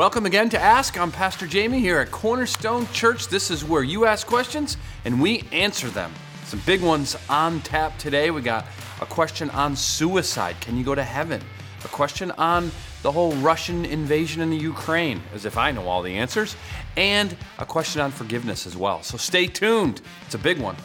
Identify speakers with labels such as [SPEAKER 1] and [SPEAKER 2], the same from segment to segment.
[SPEAKER 1] Welcome again to Ask. I'm Pastor Jamie here at Cornerstone Church. This is where you ask questions and we answer them. Some big ones on tap today. We got a question on suicide. Can you go to heaven? A question on the whole Russian invasion in the Ukraine, as if I know all the answers, and a question on forgiveness as well. So stay tuned. It's a big one.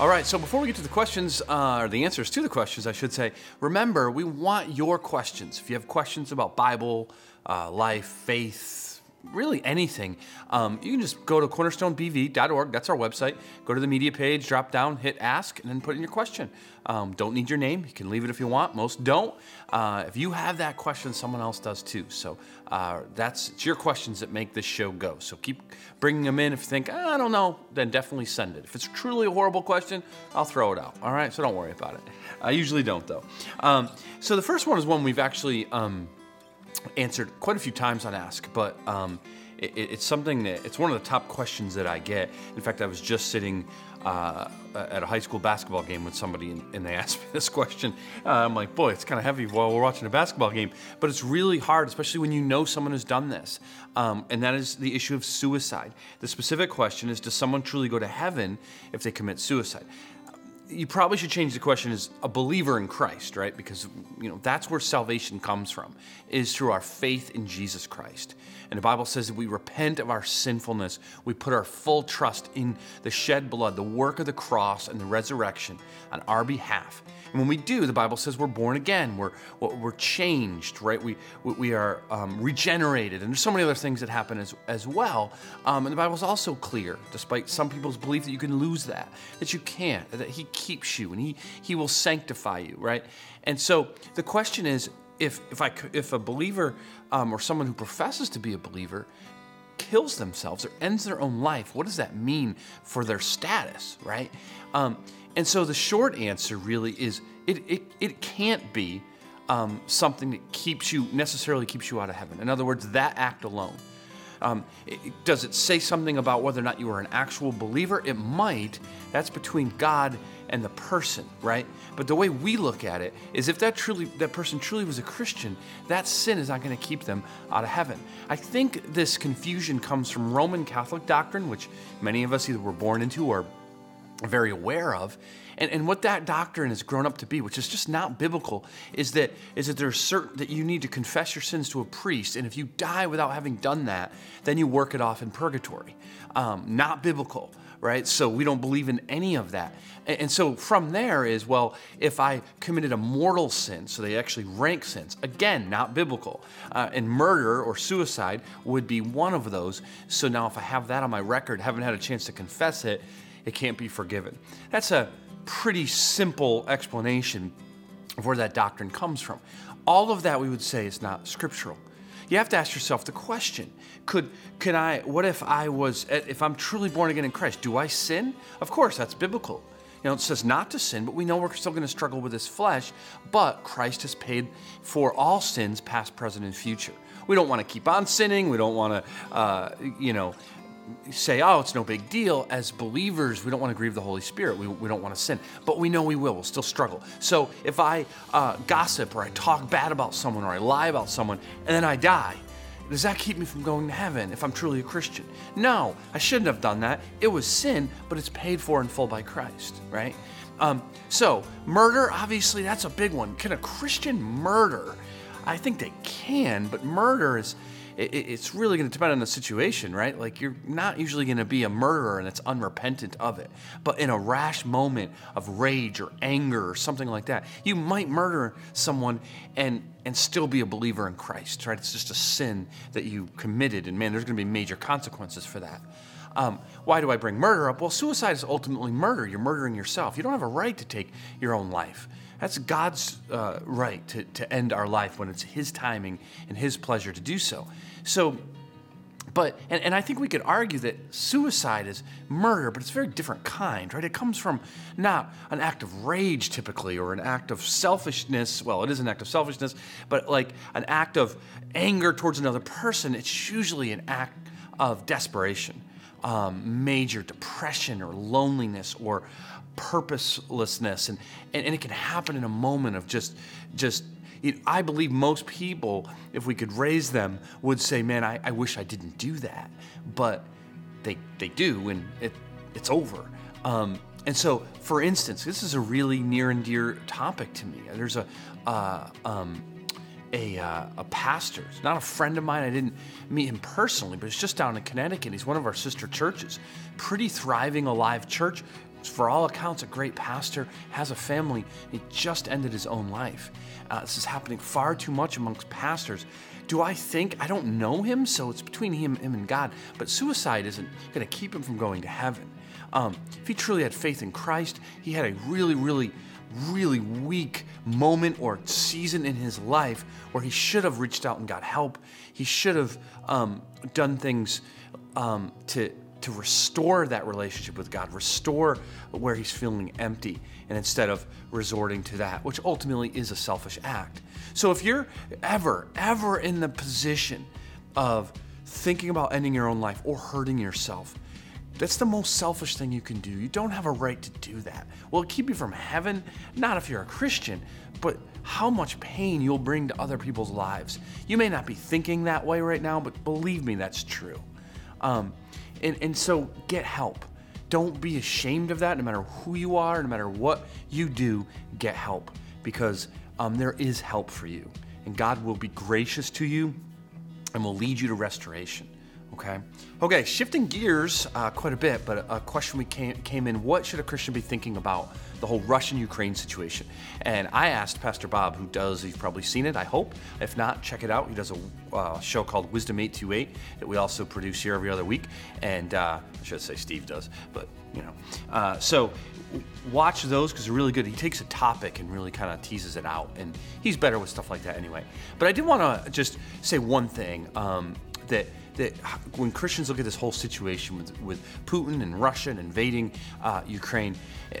[SPEAKER 1] All right, so before we get to the questions, uh, or the answers to the questions, I should say, remember, we want your questions. If you have questions about Bible, uh, life, faith, really anything, um, you can just go to cornerstonebv.org. That's our website. Go to the media page, drop down, hit ask, and then put in your question. Um, don't need your name. You can leave it if you want. Most don't. Uh, if you have that question, someone else does too. So uh, that's it's your questions that make this show go. So keep bringing them in. If you think ah, I don't know, then definitely send it. If it's truly a horrible question, I'll throw it out. All right, so don't worry about it. I usually don't though. Um, so the first one is one we've actually um, answered quite a few times on Ask, but um, it, it's something that it's one of the top questions that I get. In fact, I was just sitting uh, at a high school basketball game with somebody and, and they asked me this question. Uh, I'm like, boy, it's kind of heavy while we're watching a basketball game, but it's really hard, especially when you know someone has done this. Um, and that is the issue of suicide. The specific question is Does someone truly go to heaven if they commit suicide? You probably should change the question as a believer in Christ, right? Because you know that's where salvation comes from, is through our faith in Jesus Christ. And the Bible says that we repent of our sinfulness. We put our full trust in the shed blood, the work of the cross, and the resurrection on our behalf. And when we do, the Bible says we're born again. We're we're changed, right? We we are um, regenerated, and there's so many other things that happen as as well. Um, and the Bible is also clear, despite some people's belief that you can lose that, that you can't, that He keeps you and He He will sanctify you, right? And so the question is, if if I if a believer um, or someone who professes to be a believer kills themselves or ends their own life, what does that mean for their status, right? Um, and so the short answer really is it it, it can't be um, something that keeps you necessarily keeps you out of heaven. In other words, that act alone. Um, does it say something about whether or not you are an actual believer? It might. That's between God and the person, right? But the way we look at it is if that truly that person truly was a Christian, that sin is not going to keep them out of heaven. I think this confusion comes from Roman Catholic doctrine, which many of us either were born into or are very aware of. And, and what that doctrine has grown up to be, which is just not biblical, is that is that there's certain that you need to confess your sins to a priest, and if you die without having done that, then you work it off in purgatory. Um, not biblical right? So we don't believe in any of that. And so from there is, well, if I committed a mortal sin, so they actually rank sins, again, not biblical. Uh, and murder or suicide would be one of those. So now if I have that on my record, haven't had a chance to confess it, it can't be forgiven. That's a pretty simple explanation of where that doctrine comes from. All of that we would say is not scriptural. You have to ask yourself the question could can i what if i was if i'm truly born again in christ do i sin? Of course that's biblical. You know it says not to sin but we know we're still going to struggle with this flesh but christ has paid for all sins past present and future. We don't want to keep on sinning we don't want to uh, you know say, oh, it's no big deal. As believers, we don't want to grieve the Holy Spirit. We, we don't want to sin. But we know we will. We'll still struggle. So if I uh, gossip or I talk bad about someone or I lie about someone and then I die, does that keep me from going to heaven if I'm truly a Christian? No, I shouldn't have done that. It was sin, but it's paid for in full by Christ, right? Um, so, murder, obviously, that's a big one. Can a Christian murder? I think they can, but murder is it, it's really going to depend on the situation, right? Like you're not usually going to be a murderer and it's unrepentant of it. But in a rash moment of rage or anger or something like that, you might murder someone and and still be a believer in Christ, right? It's just a sin that you committed, and man, there's going to be major consequences for that. Um, why do I bring murder up? Well, suicide is ultimately murder. You're murdering yourself. You don't have a right to take your own life. That's God's uh, right to, to end our life when it's His timing and His pleasure to do so. So, but, and, and I think we could argue that suicide is murder, but it's a very different kind, right? It comes from not an act of rage typically or an act of selfishness. Well, it is an act of selfishness, but like an act of anger towards another person. It's usually an act of desperation, um, major depression or loneliness or purposelessness and, and, and it can happen in a moment of just just I believe most people, if we could raise them, would say, "Man, I, I wish I didn't do that," but they they do, and it it's over. Um, and so, for instance, this is a really near and dear topic to me. There's a uh, um, a, uh, a pastor, He's not a friend of mine. I didn't meet him personally, but it's just down in Connecticut. He's one of our sister churches. Pretty thriving, alive church. For all accounts, a great pastor, has a family. He just ended his own life. Uh, this is happening far too much amongst pastors. Do I think I don't know him, so it's between him, him and God? But suicide isn't going to keep him from going to heaven. Um, if he truly had faith in Christ, he had a really, really, really weak moment or season in his life where he should have reached out and got help. He should have um, done things um, to to restore that relationship with God, restore where he's feeling empty, and instead of resorting to that, which ultimately is a selfish act. So if you're ever, ever in the position of thinking about ending your own life or hurting yourself, that's the most selfish thing you can do. You don't have a right to do that. Will it keep you from heaven? Not if you're a Christian, but how much pain you'll bring to other people's lives. You may not be thinking that way right now, but believe me, that's true. Um, and, and so get help. Don't be ashamed of that, no matter who you are, no matter what you do, get help because um, there is help for you. And God will be gracious to you and will lead you to restoration. Okay. Okay, shifting gears uh, quite a bit, but a question we came, came in what should a Christian be thinking about the whole Russian Ukraine situation? And I asked Pastor Bob, who does, you've probably seen it, I hope. If not, check it out. He does a uh, show called Wisdom 828 that we also produce here every other week. And uh, I should say Steve does, but you know. Uh, so watch those because they're really good. He takes a topic and really kind of teases it out. And he's better with stuff like that anyway. But I did want to just say one thing um, that that when Christians look at this whole situation with, with Putin and Russia and invading uh, Ukraine,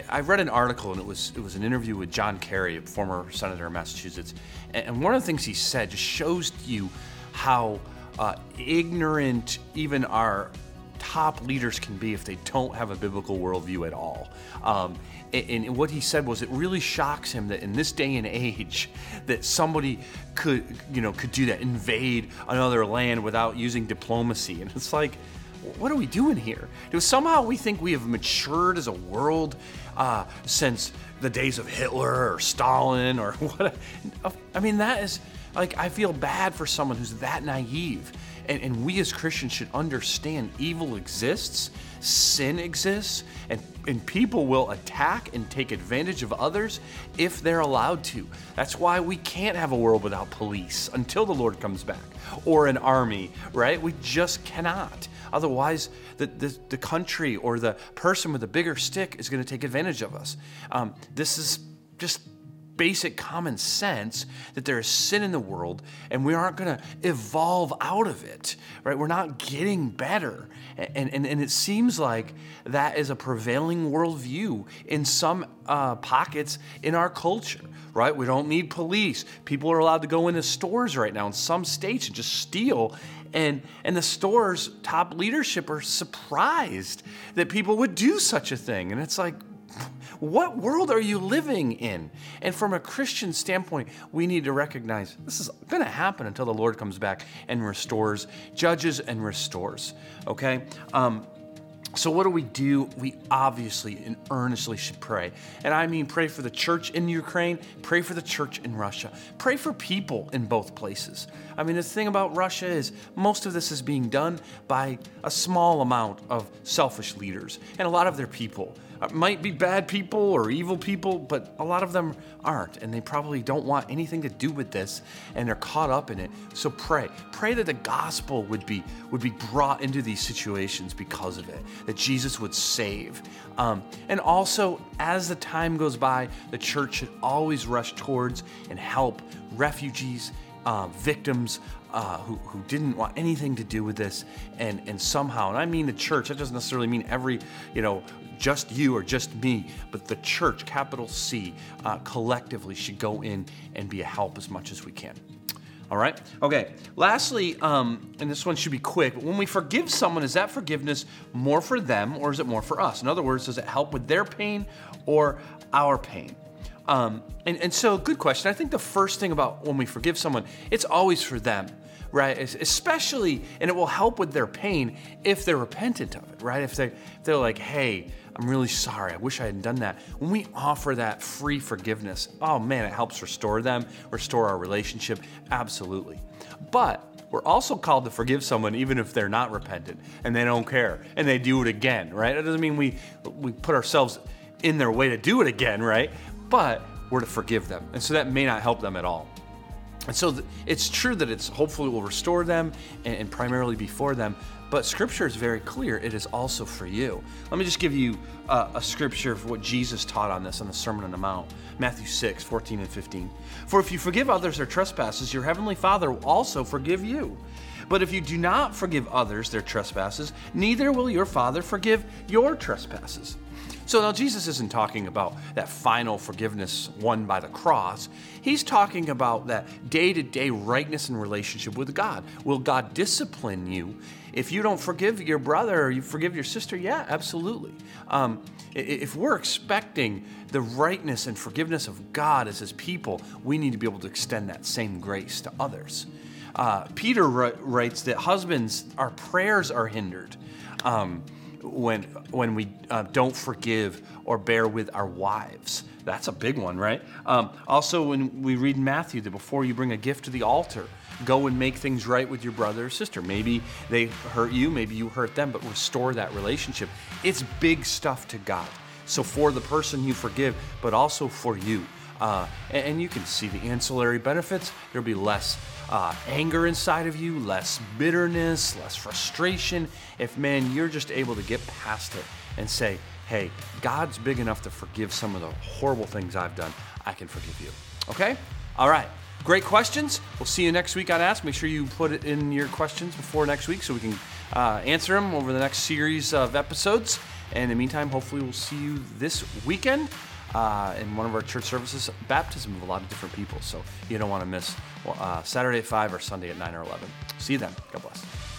[SPEAKER 1] I read an article and it was it was an interview with John Kerry, a former senator of Massachusetts, and one of the things he said just shows you how uh, ignorant even our top leaders can be if they don't have a biblical worldview at all. Um, and, and, what he said was it really shocks him that in this day and age that somebody could you know could do that invade another land without using diplomacy. And it's like what are we doing here? Do somehow we think we have matured as a world uh, since the days of hitler or stalin or what i mean that is like i feel bad for someone who's that naive and, and we as Christians should understand evil exists, sin exists, and, and people will attack and take advantage of others if they're allowed to. That's why we can't have a world without police until the Lord comes back or an army, right? We just cannot. Otherwise, the, the, the country or the person with the bigger stick is going to take advantage of us. Um, this is just basic common sense that there is sin in the world and we aren't going to evolve out of it, right? We're not getting better. And, and, and it seems like that is a prevailing worldview in some uh, pockets in our culture, right? We don't need police. People are allowed to go into stores right now in some states and just steal and and the store's top leadership are surprised that people would do such a thing and it's like what world are you living in? And from a Christian standpoint, we need to recognize this is going to happen until the Lord comes back and restores, judges and restores. Okay? Um, so, what do we do? We obviously and earnestly should pray. And I mean, pray for the church in Ukraine, pray for the church in Russia, pray for people in both places. I mean, the thing about Russia is most of this is being done by a small amount of selfish leaders and a lot of their people. Uh, might be bad people or evil people, but a lot of them aren't, and they probably don't want anything to do with this, and they're caught up in it. So pray, pray that the gospel would be would be brought into these situations because of it, that Jesus would save, um, and also as the time goes by, the church should always rush towards and help refugees, uh, victims uh, who, who didn't want anything to do with this and, and somehow and i mean the church that doesn't necessarily mean every you know just you or just me, but the church, capital C, uh, collectively should go in and be a help as much as we can. All right? Okay. Lastly, um, and this one should be quick, but when we forgive someone, is that forgiveness more for them or is it more for us? In other words, does it help with their pain or our pain? Um, and, and so, good question. I think the first thing about when we forgive someone, it's always for them, right? Especially, and it will help with their pain if they're repentant of it, right? If, they, if they're like, hey, I'm really sorry. I wish I hadn't done that. When we offer that free forgiveness, oh man, it helps restore them, restore our relationship. Absolutely. But we're also called to forgive someone even if they're not repentant and they don't care and they do it again, right? It doesn't mean we we put ourselves in their way to do it again, right? But we're to forgive them. And so that may not help them at all. And so th- it's true that it's hopefully will restore them and, and primarily be for them, but scripture is very clear. It is also for you. Let me just give you uh, a scripture of what Jesus taught on this on the Sermon on the Mount Matthew 6, 14 and 15. For if you forgive others their trespasses, your heavenly Father will also forgive you. But if you do not forgive others their trespasses, neither will your Father forgive your trespasses. So now Jesus isn't talking about that final forgiveness won by the cross. He's talking about that day to day rightness and relationship with God. Will God discipline you if you don't forgive your brother or you forgive your sister? Yeah, absolutely. Um, if we're expecting the rightness and forgiveness of God as his people, we need to be able to extend that same grace to others. Uh, Peter writes that husbands, our prayers are hindered. Um, when when we uh, don't forgive or bear with our wives. That's a big one, right? Um, also, when we read in Matthew that before you bring a gift to the altar, go and make things right with your brother or sister. Maybe they hurt you, maybe you hurt them, but restore that relationship. It's big stuff to God. So for the person you forgive, but also for you. Uh, and, and, you can see the ancillary benefits. There'll be less uh, anger inside of you, less bitterness, less frustration. If, man, you're just able to get past it and say, hey, God's big enough to forgive some of the horrible things I've done, I can forgive you. Okay? All right. Great questions. We'll see you next week on Ask. Make sure you put it in your questions before next week so we can uh, answer them over the next series of episodes. And in the meantime, hopefully, we'll see you this weekend uh, in one of our church services, baptism of a lot of different people. So you don't want to miss uh, Saturday at 5 or Sunday at 9 or 11. See you then. God bless.